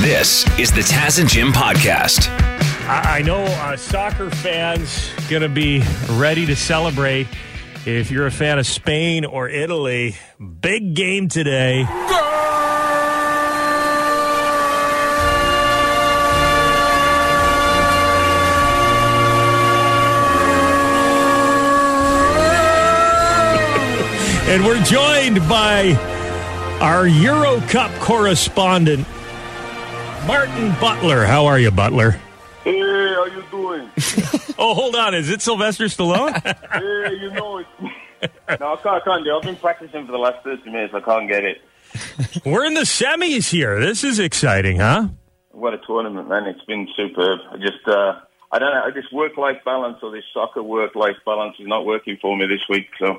This is the Taz and Jim podcast. I I know uh, soccer fans going to be ready to celebrate. If you're a fan of Spain or Italy, big game today. And we're joined by our Euro Cup correspondent, Martin Butler. How are you, Butler? Hey, how you doing? Oh, hold on. Is it Sylvester Stallone? hey, you know it. no, I can't, I can't do it. I've been practicing for the last 30 minutes. I can't get it. We're in the semis here. This is exciting, huh? What a tournament, man. It's been superb. I just, uh, I don't know, I just work-life balance or this soccer work-life balance is not working for me this week, so...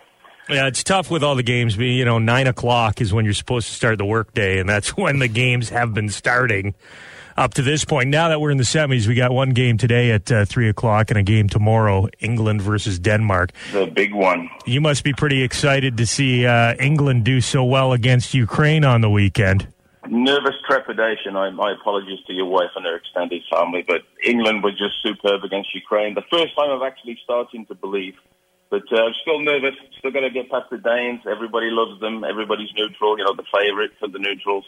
Yeah, it's tough with all the games. being, You know, nine o'clock is when you're supposed to start the workday, and that's when the games have been starting up to this point. Now that we're in the semis, we got one game today at uh, three o'clock and a game tomorrow, England versus Denmark. The big one. You must be pretty excited to see uh, England do so well against Ukraine on the weekend. Nervous trepidation. I, my apologies to your wife and her extended family, but England was just superb against Ukraine. The first time I've actually starting to believe. But uh, I'm still nervous. Still got to get past the Danes. Everybody loves them. Everybody's neutral. You know, the favourite for the neutrals.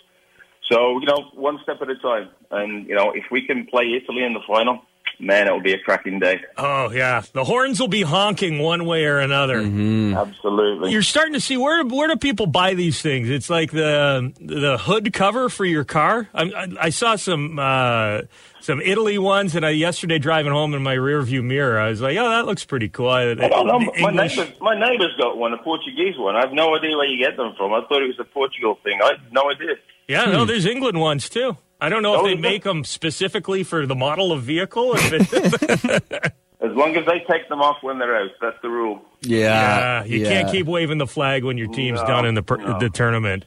So you know, one step at a time. And you know, if we can play Italy in the final, man, it'll be a cracking day. Oh yeah, the horns will be honking one way or another. mm Absolutely. You're starting to see where where do people buy these things? It's like the the hood cover for your car. I, I, I saw some uh, some Italy ones, and I yesterday driving home in my rear view mirror, I was like, oh, that looks pretty cool. I, I don't know. My English- neighbour's, my neighbour's got one, a Portuguese one. I have no idea where you get them from. I thought it was a Portugal thing. I had no idea. yeah, no, hmm. there's England ones too. I don't know if they is there? make them specifically for the model of vehicle. If it, As long as they take them off when they're out, that's the rule. yeah, Yeah, you yeah. can't keep waving the flag when your team's No, done in the per- no. the tournament.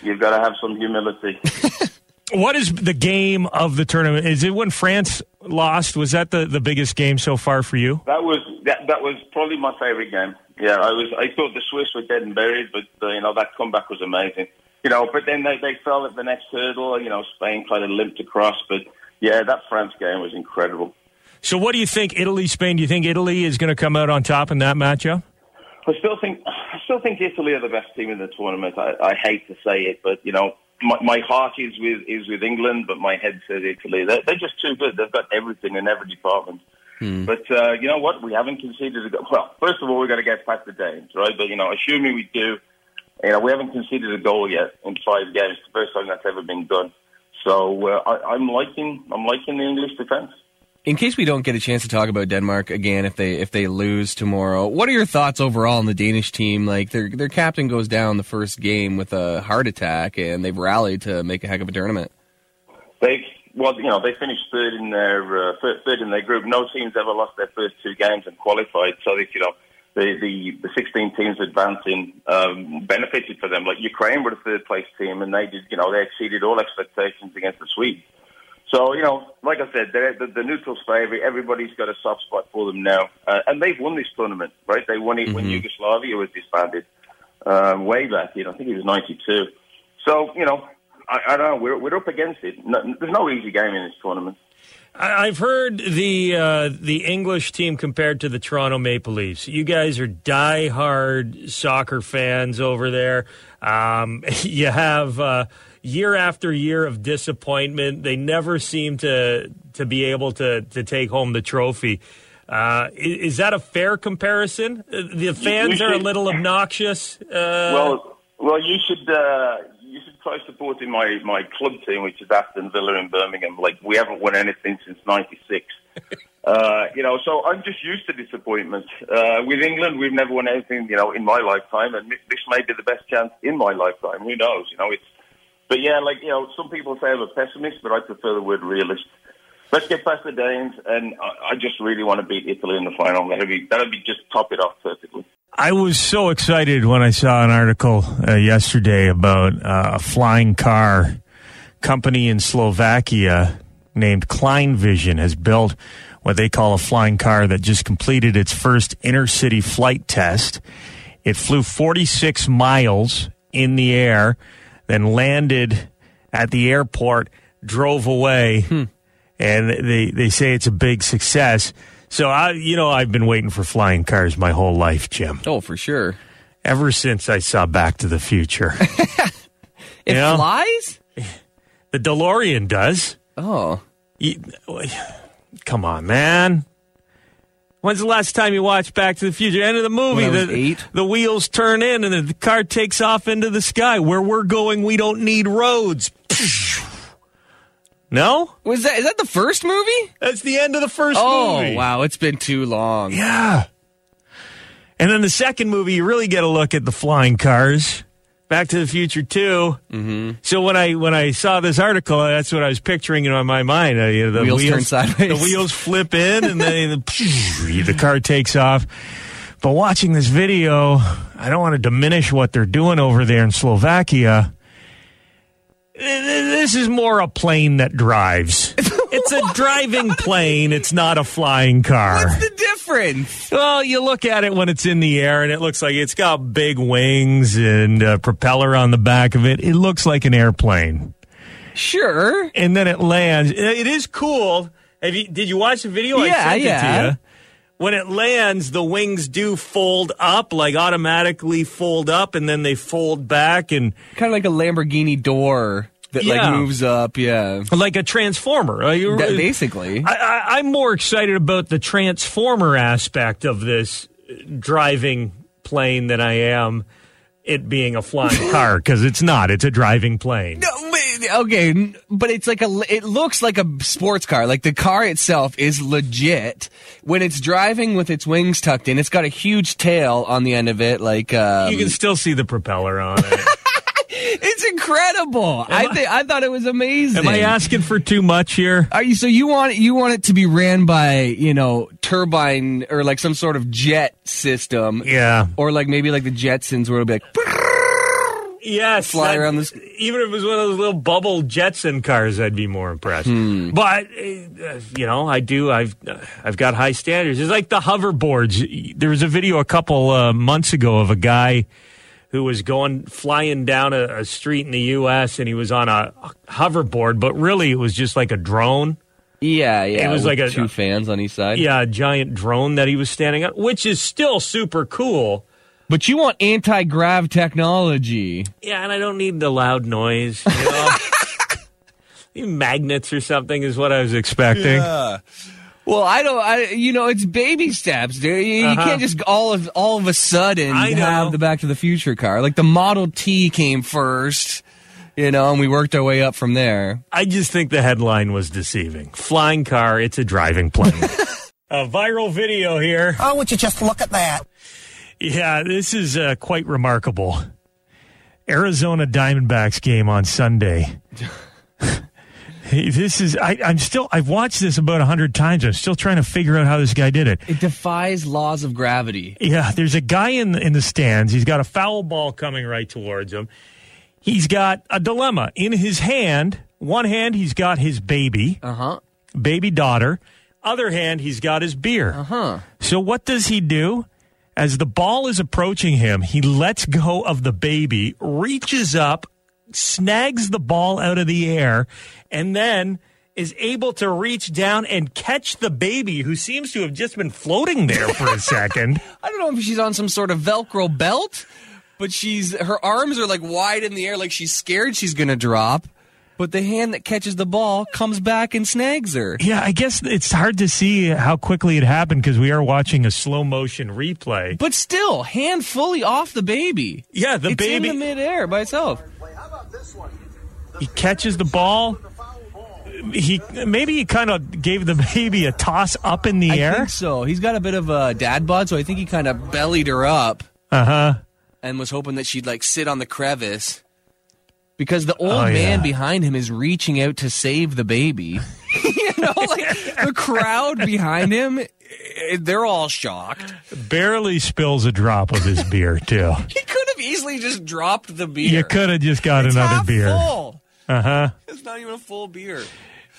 You've got to have some humility. What is the game of the tournament? Is it when France lost? Was that the, the biggest game so far for you? that was that, that was probably my favourite game. Yeah, I was. I thought the Swiss were dead and buried, but uh, you know that comeback was amazing. You know, but then they they fell at the next hurdle. You know, Spain kind of limped across, but yeah, that France game was incredible. So, what do you think, Italy, Spain? Do you think Italy is going to come out on top in that matchup? I still think I still think Italy are the best team in the tournament. I, I hate to say it, but you know my, my heart is with is with England, but my head says Italy. They're, they're just too good. They've got everything in every department. But uh, you know what? We haven't conceded a goal. Well, first of all, we've got to get past the Danes, right? But you know, assuming we do, you know, we haven't conceded a goal yet in five games. It's the first time that's ever been done. So uh, I, I'm liking I'm liking the English defence. In case we don't get a chance to talk about Denmark again, if they if they lose tomorrow, what are your thoughts overall on the Danish team? Like their their captain goes down the first game with a heart attack, and they've rallied to make a heck of a tournament. They well, you know, they finished third in their uh, third, in their group. No team's ever lost their first two games and qualified. So if you know the the, the 16 teams advancing um, benefited for them. Like Ukraine were the third place team, and they did you know they exceeded all expectations against the Swedes. So you know, like I said, they're the, the neutrals favourite. Everybody's got a soft spot for them now, uh, and they've won this tournament, right? They won it when Yugoslavia was disbanded um, way back. You know, I think it was '92. So you know, I, I don't know. We're we're up against it. No, there's no easy game in this tournament. I've heard the uh, the English team compared to the Toronto Maple Leafs. You guys are diehard soccer fans over there. Um, you have uh, year after year of disappointment. They never seem to to be able to to take home the trophy. Uh, i- is, that a fair comparison? Uh, The fans are a little obnoxious. Uh, well, well, you should uh, you should try supporting my my club team, which is Aston Villa in Birmingham. Like we haven't won anything since '96. Uh, you know, so I'm just used to disappointment. Uh, with England, we've never won anything, you know, in my lifetime, and this may be the best chance in my lifetime. Who knows? You know, it's. But yeah, like you know, some people say I'm a pessimist, but I prefer the word realist. Let's get past the Danes, and I, I just really want to beat Italy in the final. That'd be that'd be just top it off perfectly. I was so excited when I saw an article uh, yesterday about uh, a flying car company in Slovakia named Klein Vision has built what they call a flying car that just completed its first intercity flight test. It flew 46 miles in the air, then landed at the airport drove away, hmm. and they they say it's a big success. So I, you know, I've been waiting for flying cars my whole life, Jim. Oh, for sure. Ever since I saw Back to the Future, It Yeah. flies? the DeLorean does. Oh. You- come on, man. When's the last time you watched Back to the Future? End of the movie. When I was the, eight. the wheels turn in and the car takes off into the sky. Where we're going, we don't need roads. No? Was that is that the first movie? That's the end of the first Oh, movie. wow, it's been too long. Yeah. And then the second movie, you really get a look at the flying cars. Back to the Future 2 Mm-hmm. So when I when I saw this article, that's what I was picturing in my mind. Uh, you know, the Wheels turn sideways. The wheels flip in, and then the, the car takes off. But watching this video, I don't want to diminish what they're doing over there in Slovakia. This is more a plane that drives. It's a driving plane. It's not a flying car. What's the difference? Well, you look at it when it's in the air, and it looks like it's got big wings and a propeller on the back of it. It looks like an airplane. Sure. And then it lands. It is cool. Have you, did you watch the video? I Yeah, it yeah. to you. When it lands, the wings do fold up, like automatically fold up, and then they fold back, and Kind of like a Lamborghini door that Yeah. like moves up, yeah. like a transformer. You- That- basically. I, I, I'm more excited about the transformer aspect of this driving plane than I am it being a flying car because it's not. It's a driving plane. No, okay, but it's like a. It looks like a sports car. Like the car itself is legit. When it's driving with its wings tucked in, it's got a huge tail on the end of it. Like um, You can still see the propeller on it. it's incredible. I I- think I thought it was amazing. Am I asking for too much here? Are you so you want you want it to be ran by you know turbine or like some sort of jet system, Yeah. or like maybe like the Jetsons where it'll be like Yes. Fly that- around this- Even if it was one of those little bubble Jetson cars, I'd be more impressed. Hmm. But uh, you know, I do. I've uh, I've got high standards. It's like the hoverboards. There was a video a couple uh, months ago of a guy who was going flying down a, a street in the U.S. and he was on a hoverboard, but really it was just like a drone. yeah yeah. It was with like a- two fans on each side. Yeah, a giant drone that he was standing on, which is still super cool. but you want anti grav technology. Yeah, and I don't need the loud noise. You know? Magnets or something is what I was expecting. Well, I don't. I you know it's baby steps, dude. You, you Uh-huh. can't just all of all of a sudden I have the Back to the Future car. Like the Model T came first, you know, and we worked our way up from there. I just think the headline was deceiving. Flying car, it's a driving plane. a viral video here. Oh, would you just look at that? Yeah, this is uh, quite remarkable. Arizona Diamondbacks game on Sunday. This is I, I'm still I've watched this about a hundred times. I'm still trying to figure out how this guy did it. It defies laws of gravity. Yeah, there's a guy in in the stands. He's got a foul ball coming right towards him. He's got a dilemma in his hand. One hand, he's got his baby, Uh huh. baby daughter. Other hand, he's got his beer. Uh huh. So what does he do? As the ball is approaching him, he lets go of the baby, reaches up, snags the ball out of the air, and then is able to reach down and catch the baby who seems to have just been floating there for a second. I don't know if she's on some sort of Velcro belt, but she's her arms are like wide in the air, like she's scared she's gonna drop. But the hand that catches the ball comes back and snags her. Yeah, I guess it's hard to see how quickly it happened because we are watching a slow motion replay. But still, hand fully off the baby. Yeah, the it's baby in the midair by itself. He catches the ball. He maybe he kind of gave the baby a toss up in the I air. think so. He's got a bit of a dad bod, so I think he kind of bellied her up Uh huh. and was hoping that she'd like sit on the crevice. Because the old Oh, man yeah. behind him is reaching out to save the baby. you know, like the crowd behind him, eh, they're all shocked. Barely spills a drop of his beer too. He could easily just dropped the beer. You could have just got It's another half beer. Full. Uh huh. It's not even a full beer.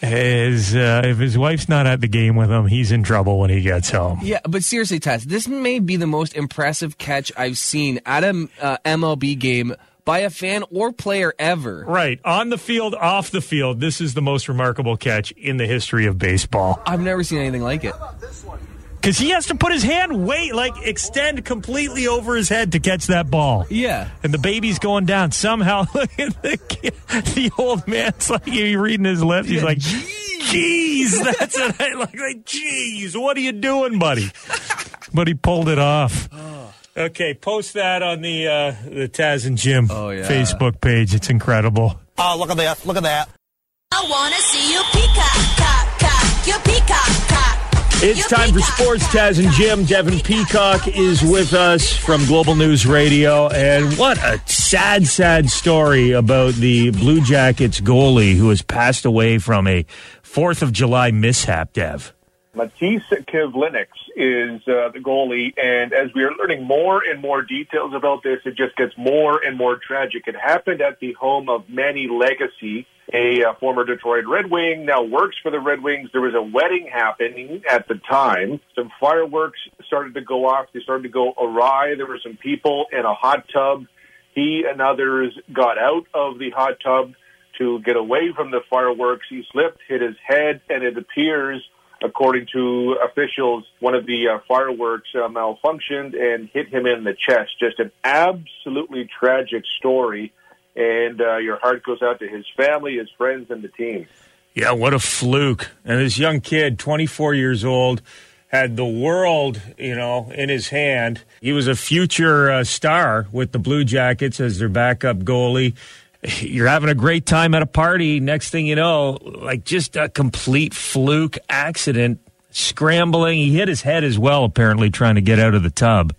His uh, if his wife's not at the game with him, he's in trouble when he gets home. Yeah, but seriously, Tess, this may be the most impressive catch I've seen at a uh, MLB game by a fan or player ever. Right. On the field, off the field, this is the most remarkable catch in the history of baseball. I've never seen anything like it. Because he has to put his hand way, like, extend completely over his head to catch that ball. Yeah. And the baby's going down. Somehow, look at the, kid, the old man's like, he's reading his lips. He's like, jeez. That's it. Like, like, jeez, what are you doing, buddy? But he pulled it off. Okay, post that on the uh, the Taz and Jim Oh, yeah. Facebook page. It's incredible. Oh, look at this. Look at that. I wanna see you peacock, cock, cock, your peacock, cock. It's time for sports. Taz and Jim. Devin Peacock is with us from Global News Radio. And what a sad, sad story about the Blue Jackets goalie who has passed away from a 4th of July mishap, Dev. Matiss Kivlenieks is uh, the goalie, and as we are learning more and more details about this, it just gets more and more tragic. It happened at the home of Manny Legace, a uh, former Detroit Red Wing, now works for the Red Wings. There was a wedding happening at the time. Some fireworks started to go off. They started to go awry. There were some people in a hot tub. He and others got out of the hot tub to get away from the fireworks. He slipped, hit his head, and it appears according to officials, one of the uh, fireworks uh, malfunctioned and hit him in the chest. Just an absolutely tragic story. And uh, your heart goes out to his family, his friends, and the team. Yeah, what a fluke. And this young kid, 24 years old, had the world, you know, in his hand. He was a future uh, star with the Blue Jackets as their backup goalie. You're having a great time at a party. Next thing you know, like just a complete fluke accident, scrambling. He hit his head as well, apparently, trying to get out of the tub.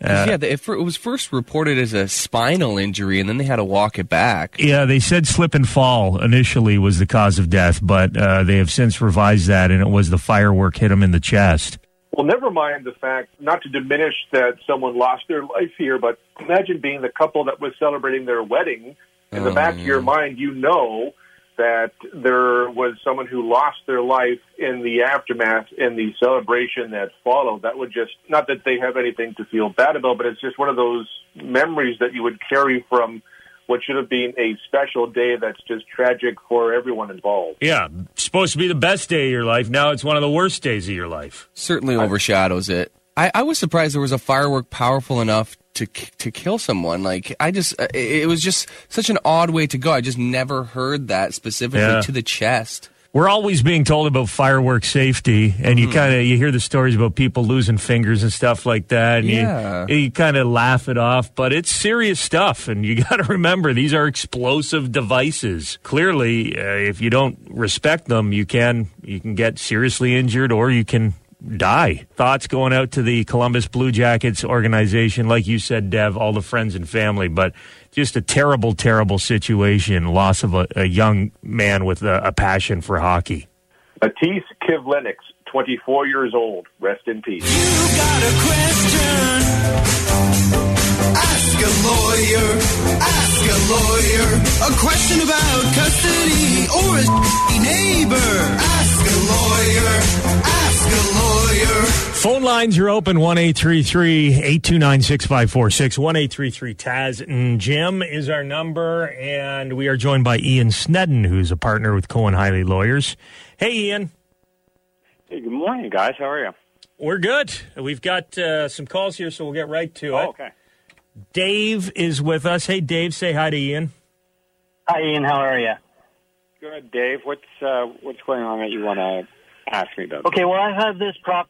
yeah, it, it was first reported as a spinal injury, and then they had to walk it back. Yeah, they said slip and fall initially was the cause of death, but uh, they have since revised that, and it was the firework hit him in the chest. Well, never mind the fact, not to diminish that someone lost their life here, but imagine being the couple that was celebrating their wedding. In the Oh, back of your mind, you know that there was someone who lost their life in the aftermath in the celebration that followed. That would just, not that they have anything to feel bad about, but it's just one of those memories that you would carry from what should have been a special day that's just tragic for everyone involved. Yeah, supposed to be the best day of your life. Now it's one of the worst days of your life. Certainly overshadows it. I, I was surprised there was a firework powerful enough to to kill someone. Like I just, uh, it was just such an odd way to go. I just never heard that specifically Yeah. to the chest. We're always being told about firework safety, and you kind of you hear the stories about people losing fingers and stuff like that, and Yeah. you, you kind of laugh it off. But it's serious stuff, and you got to remember these are explosive devices. Clearly, uh, if you don't respect them, you can you can get seriously injured, or you can die. Thoughts going out to the Columbus Blue Jackets organization, like you said, Dev, all the friends and family, but just a terrible, terrible situation. Loss of a, a young man with a, a passion for hockey. Matiss Kivlenieks, 24 years old. Rest in peace. Ask a lawyer. Ask a lawyer. A question about custody or a neighbor. Ask a lawyer. Ask a lawyer. Phone lines are open 1 829 6546. 1 Taz and Jim is our number, and we are joined by Ian Snedden, who's a partner with Cohen Highley Lawyers. Hey, Ian. Hey, good morning, guys. How are you? We're good. We've got uh, some calls here, so we'll get right to it. Oh, okay. Dave is with us. Hey, Dave, say hi to Ian. Hi, Ian. How are you? Good, Dave. What's uh, what's going on that you want to ask me about? Okay, well, I have this prop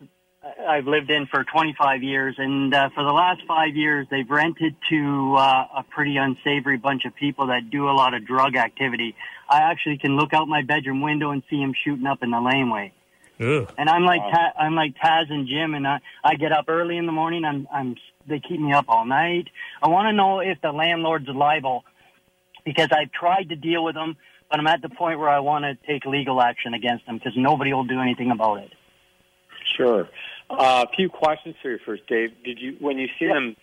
I've lived in for 25 years, and uh, for the last five years, they've rented to uh, a pretty unsavory bunch of people that do a lot of drug activity. I actually can look out my bedroom window and see them shooting up in the laneway. Ugh. And I'm like Ta- I'm like Taz and Jim, and I I get up early in the morning. I'm I'm they keep me up all night. I want to know if the landlord's liable because I've tried to deal with them, but I'm at the point where I want to take legal action against them because nobody will do anything about it. Sure. Uh, a few questions for you first, Dave. Did you when you see them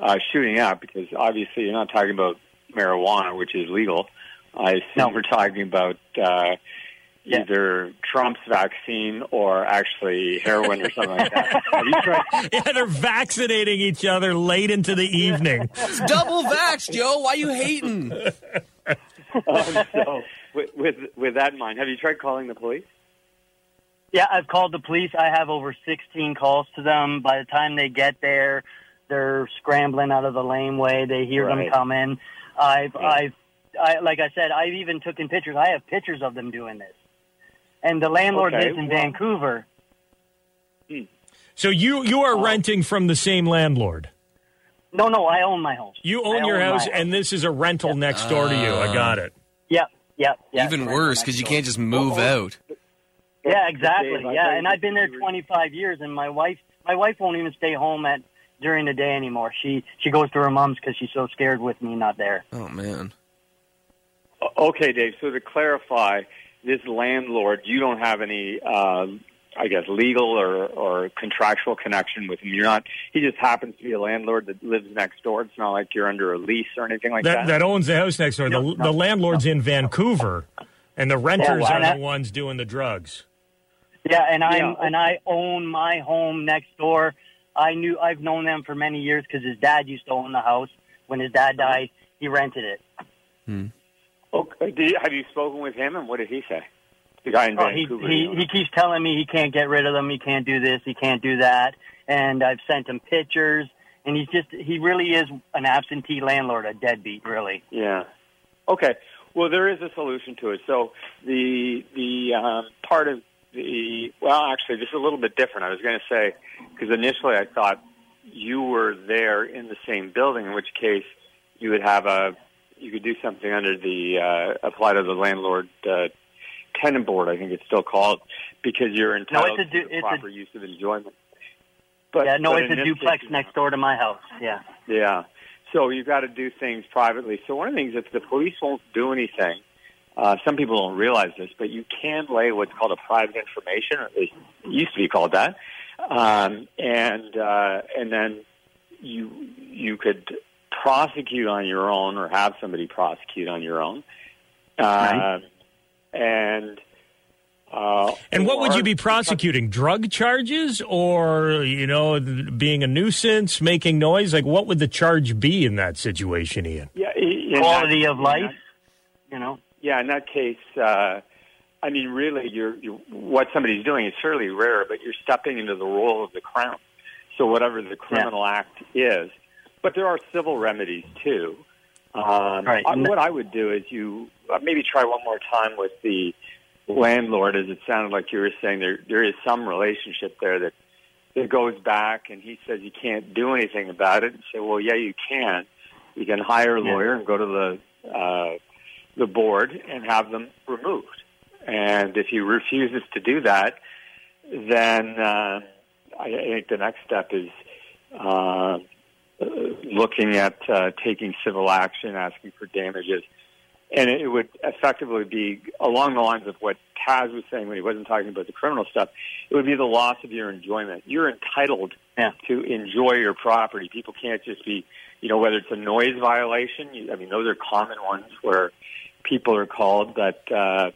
uh, shooting up? Because obviously you're not talking about marijuana, which is legal. I assume No. we're talking about uh, Yeah. either Trump's vaccine or actually heroin or something like that. Have you tried? Yeah, they're vaccinating each other late into the evening. It's double vax, Joe. Why you hating? Um, so, with, with with that in mind, have you tried calling the police? Yeah, I've called the police. I have over 16 calls to them. By the time they get there, they're scrambling out of the laneway. They hear Right. them coming. I've, Yeah. I've, I, like I said, I've even taken pictures. I have pictures of them doing this. And the landlord Okay, lives in well- Vancouver. Hmm. So you you are renting from the same landlord. No, no, I own my house. You I own your own my house, and this is a rental next door to you. I ah. got it. Yep, yep, yep. Even Right worse because you can't just move out. Yeah, exactly. Yeah, and I've been there 25 years, and my wife, my wife won't even stay home at during the day anymore. She she goes to her mom's because she's so scared with me not there. Oh man. Okay, Dave. So to clarify, this landlord, you don't have any, uh, I guess, legal or, or contractual connection with him. You're not. He just happens to be a landlord that lives next door. It's not like you're under a lease or anything like That that. that owns the house next door. The, No, no, the landlord's in Vancouver, and the renters well, are and I- the ones doing the drugs. Yeah, and I'm Yeah. and I own my home next door. I knew I've known them for many years because his dad used to own the house. When his dad died, he rented it. Okay. Did you, have you spoken with him, and what did he say? The guy in Oh, he, Vancouver. he you know. he keeps telling me he can't get rid of them. He can't do this. He can't do that. And I've sent him pictures. And he's just he really is an absentee landlord, a deadbeat, really. Yeah. Okay. Well, there is a solution to it. So the the um, part of the well, actually, this is a little bit different. I was going to say because initially I thought you were there in the same building, in which case you would have a you could do something under the uh, apply to the landlord uh, tenant board. I think it's still called because you're entitled it's a du- to the it's a- proper use of enjoyment. But yeah, no, but it's a duplex case, next door to my house. Yeah. yeah. So you've got to do things privately. So one of the things, if the police won't do anything, uh, some people don't realize this, but you can lay what's called a private information, or at least it used to be called that, um, and uh, and then you you could prosecute on your own or have somebody prosecute on your own, uh, and. Uh, And what would you be prosecuting? Drug charges, or you know, being a nuisance, making noise? Like, what would the charge be in that situation, Ian? Yeah, Quality that- of life, you know. Yeah, in that case, uh, I mean, really, you're, you're, what somebody's doing is fairly rare, but you're stepping into the role of the crown. So whatever the criminal act is, but there are civil remedies too. Um, Right. I, what I would do is you uh, maybe try one more time with the landlord, as it sounded like you were saying. There, there is some relationship there that that goes back, and he says you can't do anything about it. And say, well, yeah, you can. You can hire a Yeah. lawyer and go to the uh, the board and have them removed. And if he refuses to do that, then uh, I think the next step is uh, looking at uh, taking civil action, asking for damages. And it would effectively be along the lines of what Taz was saying when he wasn't talking about the criminal stuff. It would be the loss of your enjoyment. You're entitled Yeah. to enjoy your property. People can't just be, you know, whether it's a noise violation. You, I mean, those are common ones where people are called that uh,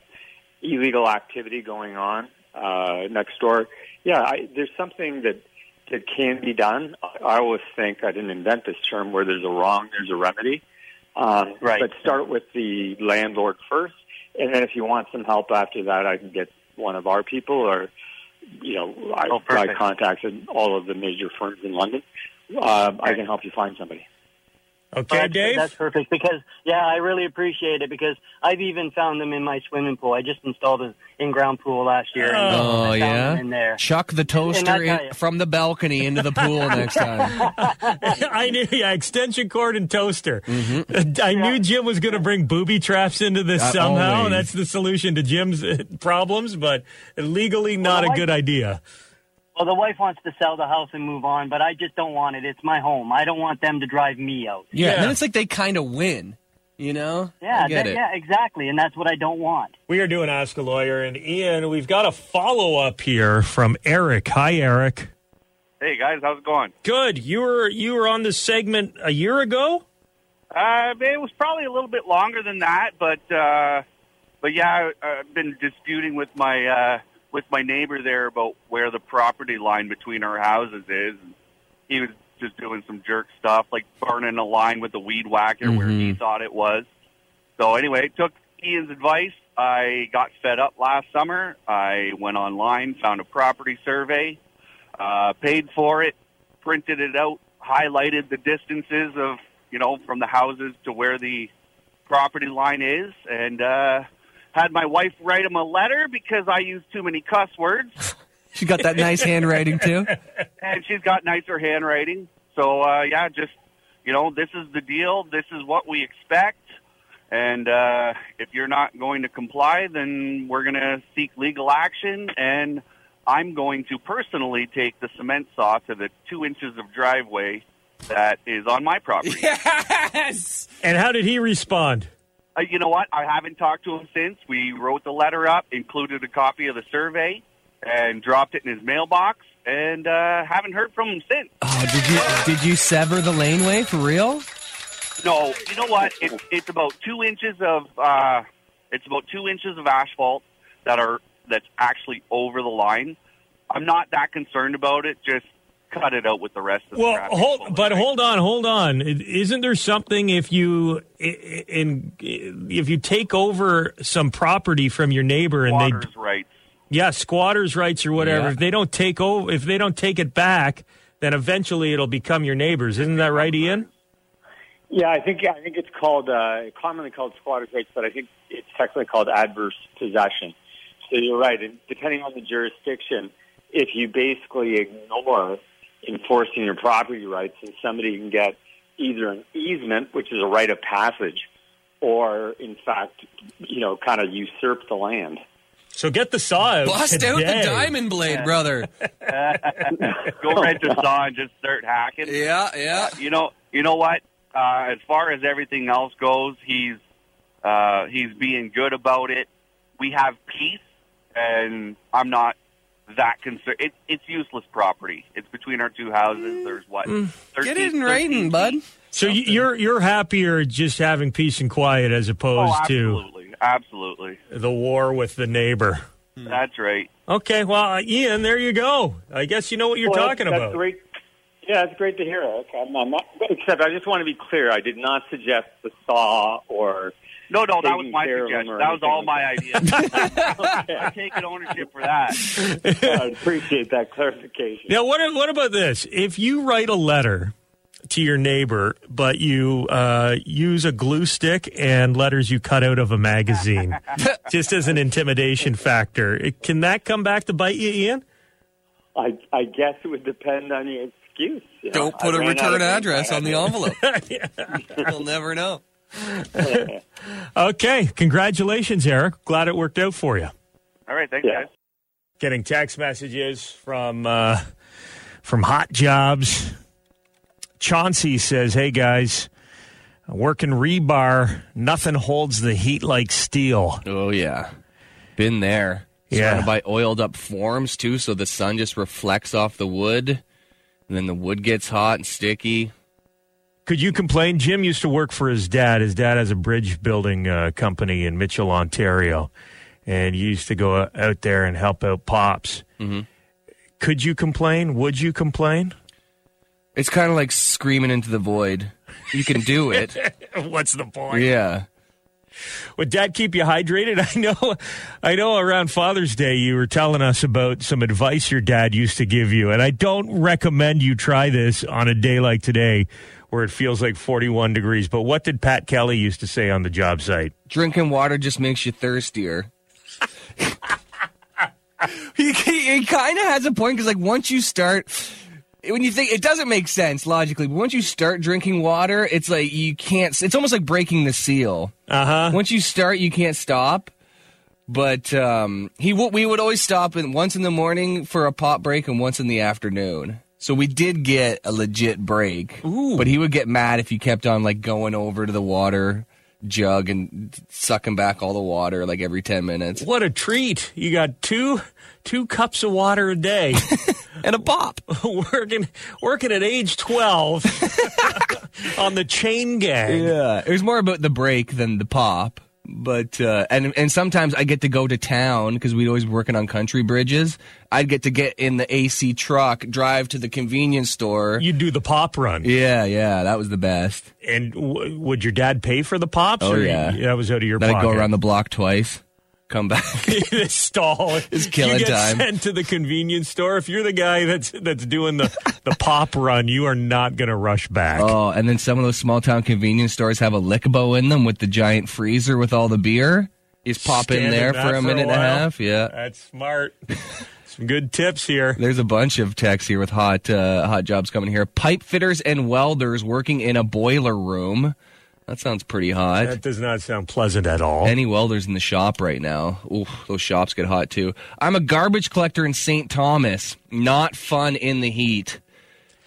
illegal activity going on uh, next door. Yeah, I, there's something that that can be done. I, always think I didn't invent this term where there's a wrong, there's a remedy. Um, Right. But start with the landlord first, and then if you want some help after that, I can get one of our people, or you know, I, Oh, I contacted all of the major firms in London. Um, I can help you find somebody. Okay, that's, Dave. That's perfect because yeah, I really appreciate it because I've even found them in my swimming pool. I just installed an in-ground pool last year. And Oh, Oh found yeah. them in there. Chuck the toaster I'll in, from the balcony into the pool next time. I knew, yeah, extension cord and toaster. Mm-hmm. I knew Jim was going to bring booby traps into this Uh, somehow. always. That's the solution to Jim's uh, problems, but legally not Well, a I- good idea. Well, the wife wants to sell the house and move on, but I just don't want it. It's my home. I don't want them to drive me out. Yeah, Yeah. and then it's like they kind of win. You know? Yeah, get that- it. yeah, exactly, and that's what I don't want. We are doing Ask a Lawyer, and Ian, we've got a follow up here from Eric. Hi, Eric. Hey guys, how's it going? Good. You were you were on this segment a year ago. Uh, it was probably a little bit longer than that, but uh, but yeah, I- I've been disputing with my uh, with my neighbor there about where the property line between our houses is. And he was just doing some jerk stuff, like burning a line with a weed whacker where he thought it was. So anyway, took Ian's advice. I got fed up last summer. I went online, found a property survey, uh, paid for it, printed it out, highlighted the distances of you know from the houses to where the property line is, and uh, had my wife write him a letter because I used too many cuss words, She got that nice handwriting too. and she's got nicer handwriting. So uh, yeah, just you know, this is the deal. This is what we expect. And uh, if you're not going to comply, then we're going to seek legal action. And I'm going to personally take the cement saw to the two inches of driveway that is on my property. Yes. And how did he respond? Uh, you know what? I haven't talked to him since. We wrote the letter up, included a copy of the survey, and dropped it in his mailbox, and uh, haven't heard from him since. Oh, did you did you sever the laneway for real? No, you know what? It's it's about two inches of uh, it's about two inches of asphalt that are that's actually over the line. I'm not that concerned about it. Just cut it out with the rest of the Well, hold, flow. but hold on, hold on. Isn't there something if you in if you take over some property from your neighbor and they Squatters' rights. yeah squatters' rights or whatever, Yeah. if they don't take over, if they don't take it back, then eventually it'll become your neighbors. Isn't that right, Ian? Yeah, I think I think it's called uh, commonly called squatters' rights, but I think it's technically called adverse possession. So you're right. And depending on the jurisdiction, if you basically ignore enforcing your property rights, and somebody can get either an easement, which is a right of passage, or in fact, you know, kind of usurp the land. So get the saw out. Bust out the diamond blade, brother. Go right to saw and just start hacking. Yeah, yeah. You know, you know what? Uh, as far as everything else goes, he's uh, he's being good about it. We have peace, and I'm not that concerned. It, it's useless property. It's between our two houses. There's what? 13, Mm. Get it in 13 writing, bud. So y- you're you're happier just having peace and quiet as Oh, opposed to absolutely, absolutely. the war with the neighbor. That's right. Okay, well, uh, Ian, there you go. I guess you know what you're Well, talking that's about. Great. Yeah, it's great to hear. Okay, I'm, I'm not, except I just want to be clear. I did not suggest the saw or No, no, that was my care suggestion. That was all like my that. idea. I'm taking ownership for that. I appreciate that clarification. Now, what what about this? If you write a letter to your neighbor, but you uh, use a glue stick and letters you cut out of a magazine, just as an intimidation factor, it- can that come back to bite you, Ian? I, I guess it would depend on your excuse. you. Don't put I a return address on the had envelope. You'll never know. Okay, congratulations, Eric. Glad it worked out for you. All right, thanks, Yeah. guys. Getting text messages from uh, from Hot Jobs. Chauncey says, "Hey guys, working rebar, nothing holds the heat like steel." Oh yeah, been there. Yeah. Trying to buy oiled up forms too, so the sun just reflects off the wood, and then the wood gets hot and sticky. Could you complain? Jim used to work for his dad. His dad has a bridge building uh, company in Mitchell, Ontario, and he used to go out there and help out pops. Mm-hmm. Could you complain? Would you complain? It's kind of like screaming into the void. You can do it. What's the point? yeah. Would Dad keep you hydrated? I know, I know. Around Father's Day, you were telling us about some advice your dad used to give you, and I don't recommend you try this on a day like today, where it feels like 41 degrees. But what did Pat Kelly used to say on the job site? Drinking water just makes you thirstier. he he kind of has a point because, like, once you start, when you think it doesn't make sense logically, but once you start drinking water, it's like you can't. It's almost like breaking the seal. Uh huh. Once you start, you can't stop. But um, he w- we would always stop in, once in the morning for a pot break and once in the afternoon. So we did get a legit break. Ooh. But he would get mad if you kept on like going over to the water jug and sucking back all the water like every 10 minutes. What a treat! You got two two cups of water a day. And a pop. working working at age 12 on the chain gang. Yeah. It was more about the break than the pop. But uh, and and sometimes I get to go to town because we'd always be working on country bridges. I'd get to get in the AC truck, drive to the convenience store. You'd do the pop run. Yeah, yeah, that was the best. And w- would your dad pay for the pops? Oh, or yeah. that was out of your Then I'd go around the block twice, come back. this stall. It's killing you get time. Sent to the convenience store. If you're the guy that's that's doing the the pop run, you are not going to rush back. Oh, and then some of those small town convenience stores have a lickbo in them with the giant freezer with all the beer. Just pop in there for a minute and a half. Yeah. That's smart. Some good tips here. There's a bunch of techs here with hot uh, hot jobs coming here. Pipe fitters and welders working in a boiler room. That sounds pretty hot. That does not sound pleasant at all. Any welders in the shop right now? Ooh, those shops get hot too. I'm a garbage collector in St. Thomas. Not fun in the heat.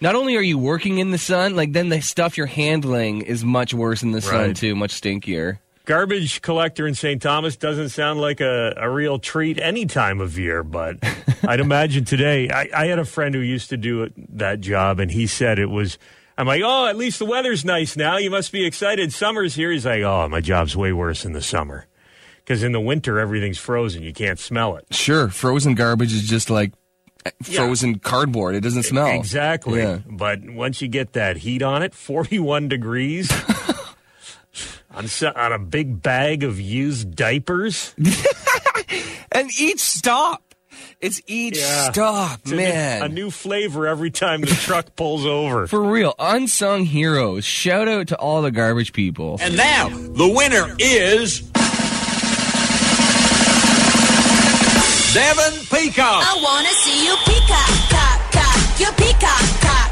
Not only are you working in the sun, like then the stuff you're handling is much worse in the sun too, much stinkier. Garbage collector in St. Thomas doesn't sound like a, a real treat any time of year, but I'd imagine today. I, I had a friend who used to do it, that job, and he said it was. I'm like, oh, at least the weather's nice now. You must be excited. Summer's here. He's like, oh, my job's way worse in the summer. Because in the winter, everything's frozen. You can't smell it. Sure, frozen garbage is just like frozen cardboard. It doesn't smell. Exactly. Yeah. But once you get that heat on it, 41 degrees on, on a big bag of used diapers. And each stop. It's each Yeah. stop, It's a new- man. A new flavor every time the truck pulls over. For real, unsung heroes. Shout out to all the garbage people. And now, the winner is. Devin Peacock. I wanna see you peacock, cock, cock. You peacock, cock.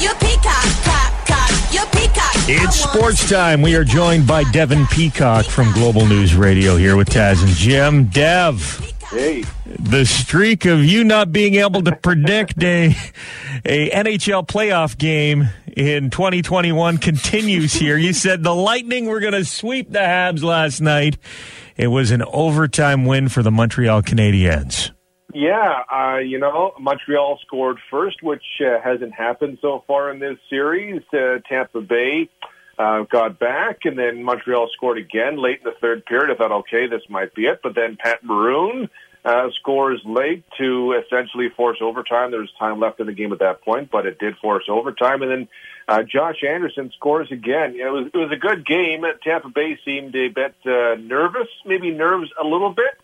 You peacock, cock, cock. You peacock. It's sports time. We are joined by Devin Peacock from Global News Radio here with Taz and Jim. Dev, Hey, the streak of you not being able to predict a, a NHL playoff game in 2021 continues here. You said the Lightning were going to sweep the Habs last night. It was an overtime win for the Montreal Canadiens. Yeah, uh, you know, Montreal scored first, which uh, hasn't happened so far in this series. Uh, Tampa Bay uh, got back, and then Montreal scored again late in the third period. I thought, okay, this might be it. But then Pat Maroon uh, scores late to essentially force overtime. There was time left in the game at that point, but it did force overtime. And then uh, Josh Anderson scores again. It was it was a good game. Tampa Bay seemed a bit uh, nervous, maybe nerves a little bit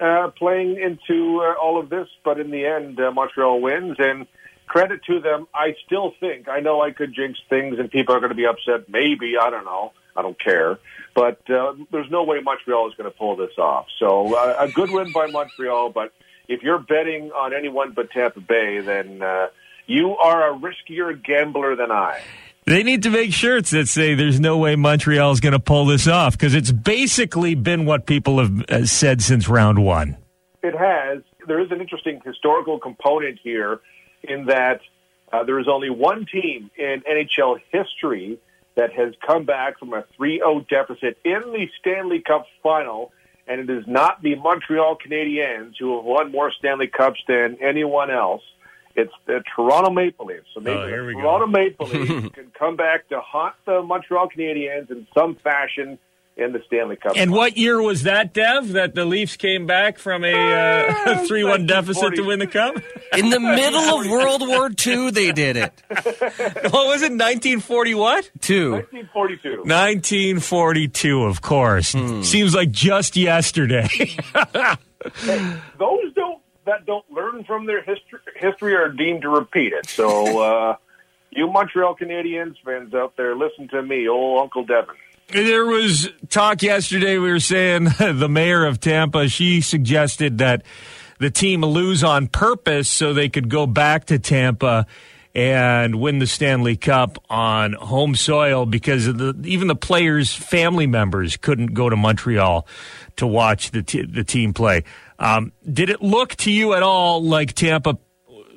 uh, playing into uh, all of this, but in the end, uh, Montreal wins. And credit to them. I still think I know I could jinx things, and people are going to be upset. Maybe I don't know. I don't care. But uh, there's no way Montreal is going to pull this off. So uh, a good win by Montreal. But if you're betting on anyone but Tampa Bay, then uh, you are a riskier gambler than I. They need to make shirts that say there's no way Montreal is going to pull this off because it's basically been what people have uh, said since round one. It has. There is an interesting historical component here in that uh, there is only one team in NHL history that has come back from a 3-0 deficit in the Stanley Cup final, and it is not the Montreal Canadiens who have won more Stanley Cups than anyone else. It's the Toronto Maple Leafs. So maybe Oh, here we the go. Toronto Maple Leafs can come back to haunt the Montreal Canadiens in some fashion in the Stanley Cup. And what year was that, Dev? That the Leafs came back from a uh, three-one deficit to win the cup? In the middle of World War II, they did it. what was it? 1940 what? Two. 1942. 1942, of course. Seems like just yesterday. those don't that don't learn from their history history are deemed to repeat it. So uh, you Montreal Canadiens fans out there, listen to me, old Uncle Devin. There was talk yesterday. We were saying the mayor of Tampa, she suggested that the team lose on purpose so they could go back to Tampa and win the Stanley Cup on home soil because the, even the players' family members couldn't go to Montreal to watch the, t- the team play. Um, did it look to you at all like Tampa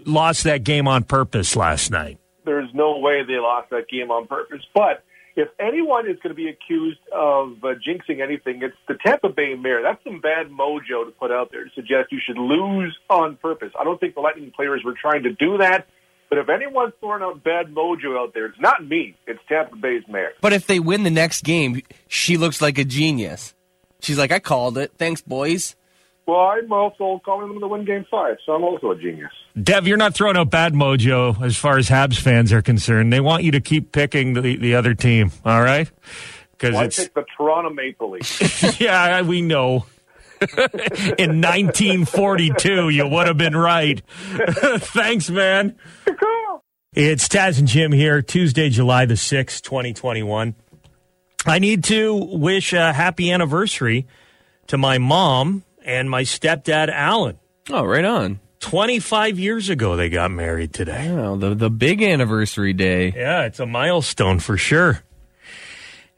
lost that game on purpose last night? There's no way they lost that game on purpose. But if anyone is going to be accused of uh, jinxing anything, it's the Tampa Bay mayor. That's some bad mojo to put out there to suggest you should lose on purpose. I don't think the Lightning players were trying to do that. But if anyone's throwing out bad mojo out there, it's not me. It's Tampa Bay's mayor. But if they win the next game, she looks like a genius. She's like, I called it. Thanks, boys. Well, I'm also calling them to win Game Five, so I'm also a genius. Dev, you're not throwing out bad mojo as far as Habs fans are concerned. They want you to keep picking the, the other team, all right? Because Well, I it's picked the Toronto Maple Leafs. yeah, we know. In 1942, you would have been right. Thanks, man. Cool. It's Taz and Jim here, Tuesday, July the 6th, 2021. I need to wish a happy anniversary to my mom and my stepdad, Alan. Oh, right on. 25 years ago, they got married today. Oh, the the big anniversary day. Yeah, it's a milestone for sure.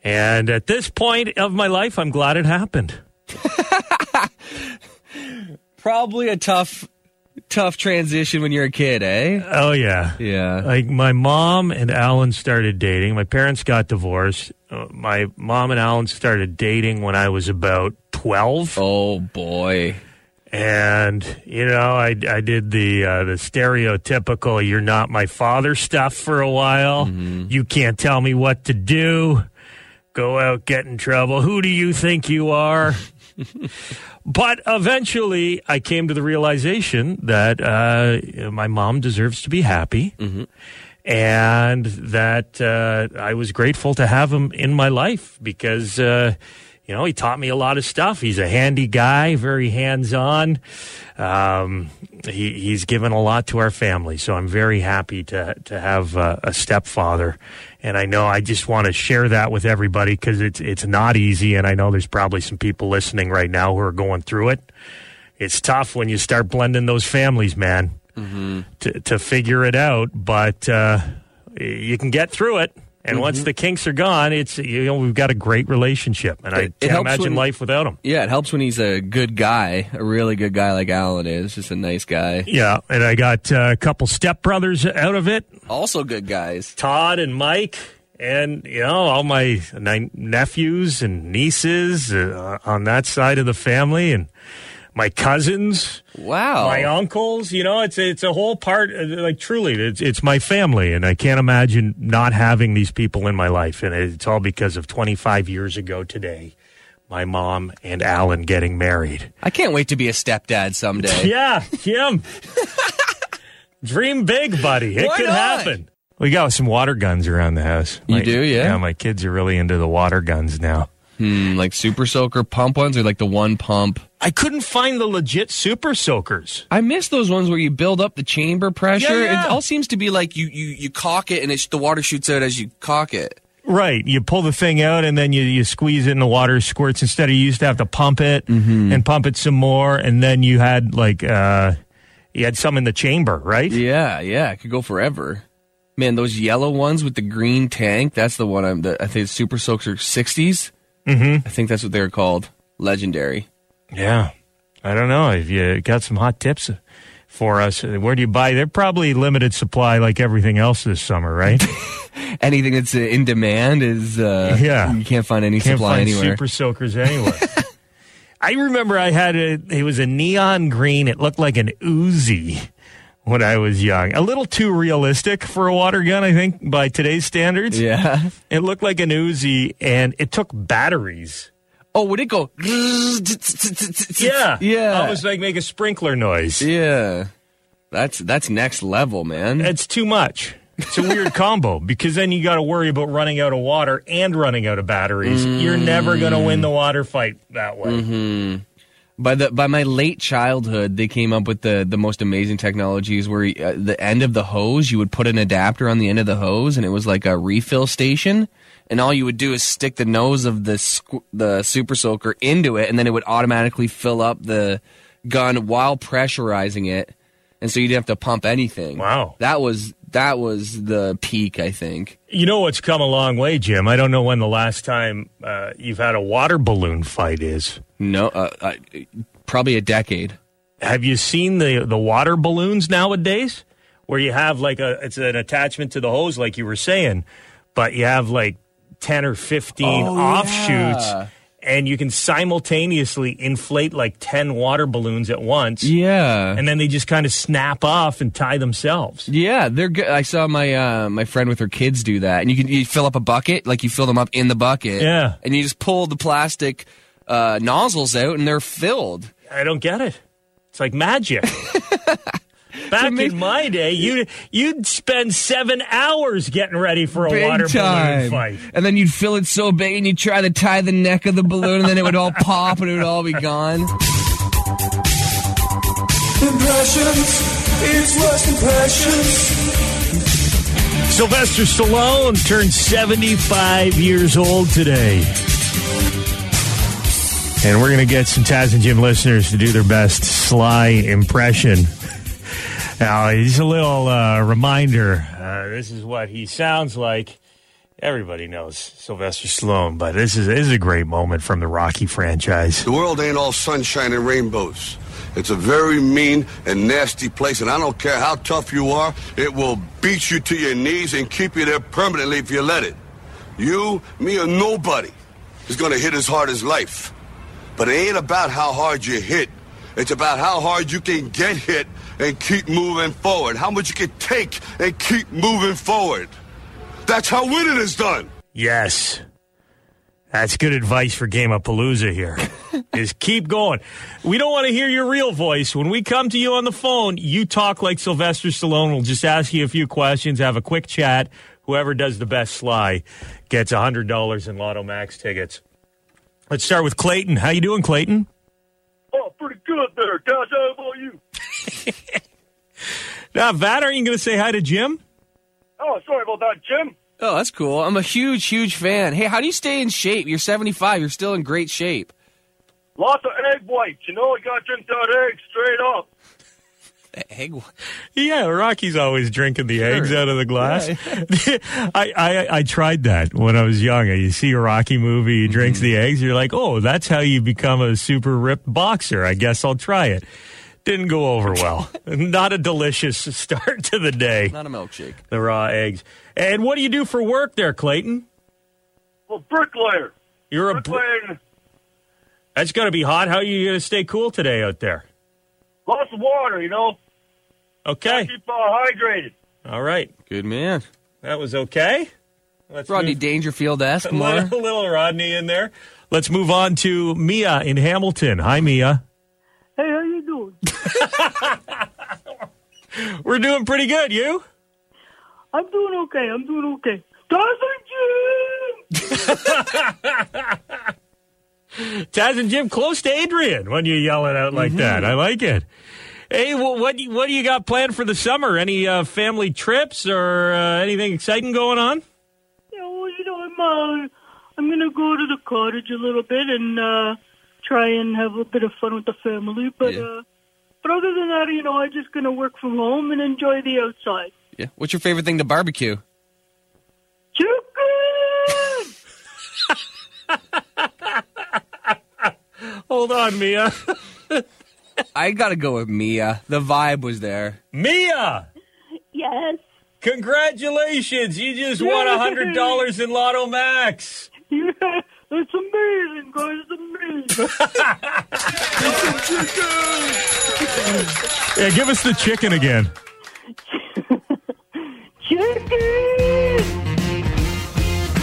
And at this point of my life, I'm glad it happened. Probably a tough, tough transition when you're a kid, eh? Oh, yeah. Yeah. Like my mom and Alan started dating. My parents got divorced. Uh, my mom and Alan started dating when I was about 12. Oh boy. And you know, I, I did the uh, the stereotypical "you're not my father" stuff for a while. You can't tell me what to do. Go out, get in trouble. Who do you think you are? but eventually, I came to the realization that uh, my mom deserves to be happy, and that uh, I was grateful to have him in my life because. You know, he taught me a lot of stuff. He's a handy guy, very hands on. Um, he, he's given a lot to our family, so I'm very happy to to have uh, a stepfather. And I know I just want to share that with everybody because it's it's not easy, and I know there's probably some people listening right now who are going through it. It's tough when you start blending those families, man, to to figure it out. But uh, you can get through it. And once the kinks are gone, it's you know we've got a great relationship, and I It- it can't imagine when- life without him. Yeah, it helps when he's a good guy, a really good guy like Alan is, just a nice guy. Yeah, and I got uh, a couple stepbrothers out of it, Also good guys. Todd and Mike, and you know all my nephews and nieces uh, on that side of the family, and my cousins, Wow. my uncles. You know, it's it's a whole part. uh, Like truly, it's it's my family, and I can't imagine not having these people in my life, and it's all because of 25 years ago today. My mom and Alan getting married. I can't wait to be a stepdad someday. Yeah, Jim. Dream big, buddy. It Why could not? happen. We got some water guns around the house. You My- do, yeah? Yeah, my kids are really into the water guns now. Hmm, like super soaker pump ones or like the one pump. I couldn't find the legit super soakers. I miss those ones where you build up the chamber pressure. Yeah, yeah. It all seems to be like you you, you cock it and it's, the water shoots out as you cock it. Right. You pull the thing out and then you, you squeeze it and the water squirts. Instead of you used to have to pump it Mm-hmm. and pump it some more. And then you had like, uh, you had some in the chamber, right? Yeah, yeah, it could go forever. Man, those yellow ones with the green tank, that's the one I'm, the, I think it's Super Soaker 60s. Mm-hmm. I think that's what they're called. Legendary. Yeah. I don't know if you got some hot tips for us. Where do you buy? They're probably limited supply like everything else this summer, right? Anything that's in demand is, uh, Yeah. you can't find any Can't supply find anywhere. super soakers anywhere. I remember I had a, it was a neon green. It looked like an Uzi when I was young. A little too realistic for a water gun, I think, by today's standards. yeah. It looked like an Uzi and it took batteries. Oh, would it go? Yeah. Yeah. Almost like make a sprinkler noise. Yeah. That's that's next level, man. It's too much. It's a weird combo because then you got to worry about running out of water and running out of batteries. You're never going to win the water fight that way. Mm-hmm. By the by my late childhood, they came up with the the most amazing technologies where uh, the end of the hose, you would put an adapter on the end of the hose, and it was like a refill station. And all you would do is stick the nose of the squ- the super soaker into it, and then it would automatically fill up the gun while pressurizing it, and so you didn't have to pump anything. Wow. that was that was the peak, I think. You know what's come a long way, Jim. I don't know when the last time uh, you've had a water balloon fight is. No, uh, uh, probably a decade. Have you seen the the water balloons nowadays, where you have like a it's an attachment to the hose, like you were saying, but you have like ten or fifteen Oh, offshoots, yeah. And you can simultaneously inflate like ten water balloons at once, Yeah, and then they just kind of snap off and tie themselves. Yeah, they're good. I saw my uh, my friend with her kids do that, and you can you fill up a bucket, like you fill them up in the bucket, Yeah. and you just pull the plastic uh, nozzles out and they're filled. I don't get it. It's like magic. Back in my day, you you'd spend seven hours getting ready for a Big water time. balloon fight. And then you'd fill it so big and you'd try to tie the neck of the balloon and then it would all pop and it would all be gone. Impressions, it's worst impressions. Sylvester Stallone turned 75 years old today. And we're going to get some Taz and Jim listeners to do their best Sly impression. Now, just a little uh, reminder uh, this is what he sounds like. Everybody knows Sylvester Stallone, but this is, this is a great moment from the Rocky franchise. The world ain't all sunshine and rainbows. It's a very mean and nasty place, and I don't care how tough you are, it will beat you to your knees and keep you there permanently if you let it. You, me, or nobody is gonna hit as hard as life. But it ain't about how hard you hit. It's about how hard you can get hit and keep moving forward. How much you can take and keep moving forward. That's how winning is done. Yes. That's good advice for Game of Palooza here. is keep going. We don't want to hear your real voice. When we come to you on the phone, you talk like Sylvester Stallone. We'll just ask you a few questions, have a quick chat. Whoever does the best sly gets $100 in Lotto Max tickets. Let's start with Clayton. How you doing, Clayton? Oh, pretty good there, Taz. How about you? Now, Vat, aren't you going to say hi to Jim? Oh, sorry about that, Jim. Oh, that's cool. I'm a huge, huge fan. Hey, how do you stay in shape? You're 75. You're still in great shape. Lots of egg whites. You know, I got to drink that egg straight up. Egg. Yeah, Rocky's always drinking the eggs out of the glass. I, I I tried that when I was young. You see a Rocky movie, he drinks Mm-hmm. the eggs. You're like, oh, that's how you become a super ripped boxer. I guess I'll try it. Didn't go over well. Not a delicious start to the day. Not a milkshake. The raw eggs. And what do you do for work there, Clayton? Well, bricklayer. You're a. Br- Bricklaying. that's got to be hot. How are you going to stay cool today out there? Lots of water, you know. Okay. Keep uh, hydrated. All right. Good man. That was okay. Let's Rodney move- Dangerfield-esque a more. little, little Rodney in there. Let's move on to Mia in Hamilton. Hi, Mia. Hey, how you doing? We're doing pretty good. You? I'm doing okay. I'm doing okay. Jim! Taz and Jim close to Adrian when you yell it out like that. I like it. Hey, well, what do you- what do you got planned for the summer? Any uh, family trips or uh, anything exciting going on? Yeah, well, you know, I'm uh, I'm gonna go to the cottage a little bit and uh, try and have a bit of fun with the family. But uh, but other than that, you know, I'm just gonna work from home and enjoy the outside. Yeah. What's your favorite thing to barbecue? Chicken! Hold on, Mia. I gotta go with Mia. The vibe was there. Mia, Yes. congratulations! You just won a hundred dollars in Lotto Max. Yeah, it's amazing, guys. It's amazing. Yeah, give us the chicken again. Chicken!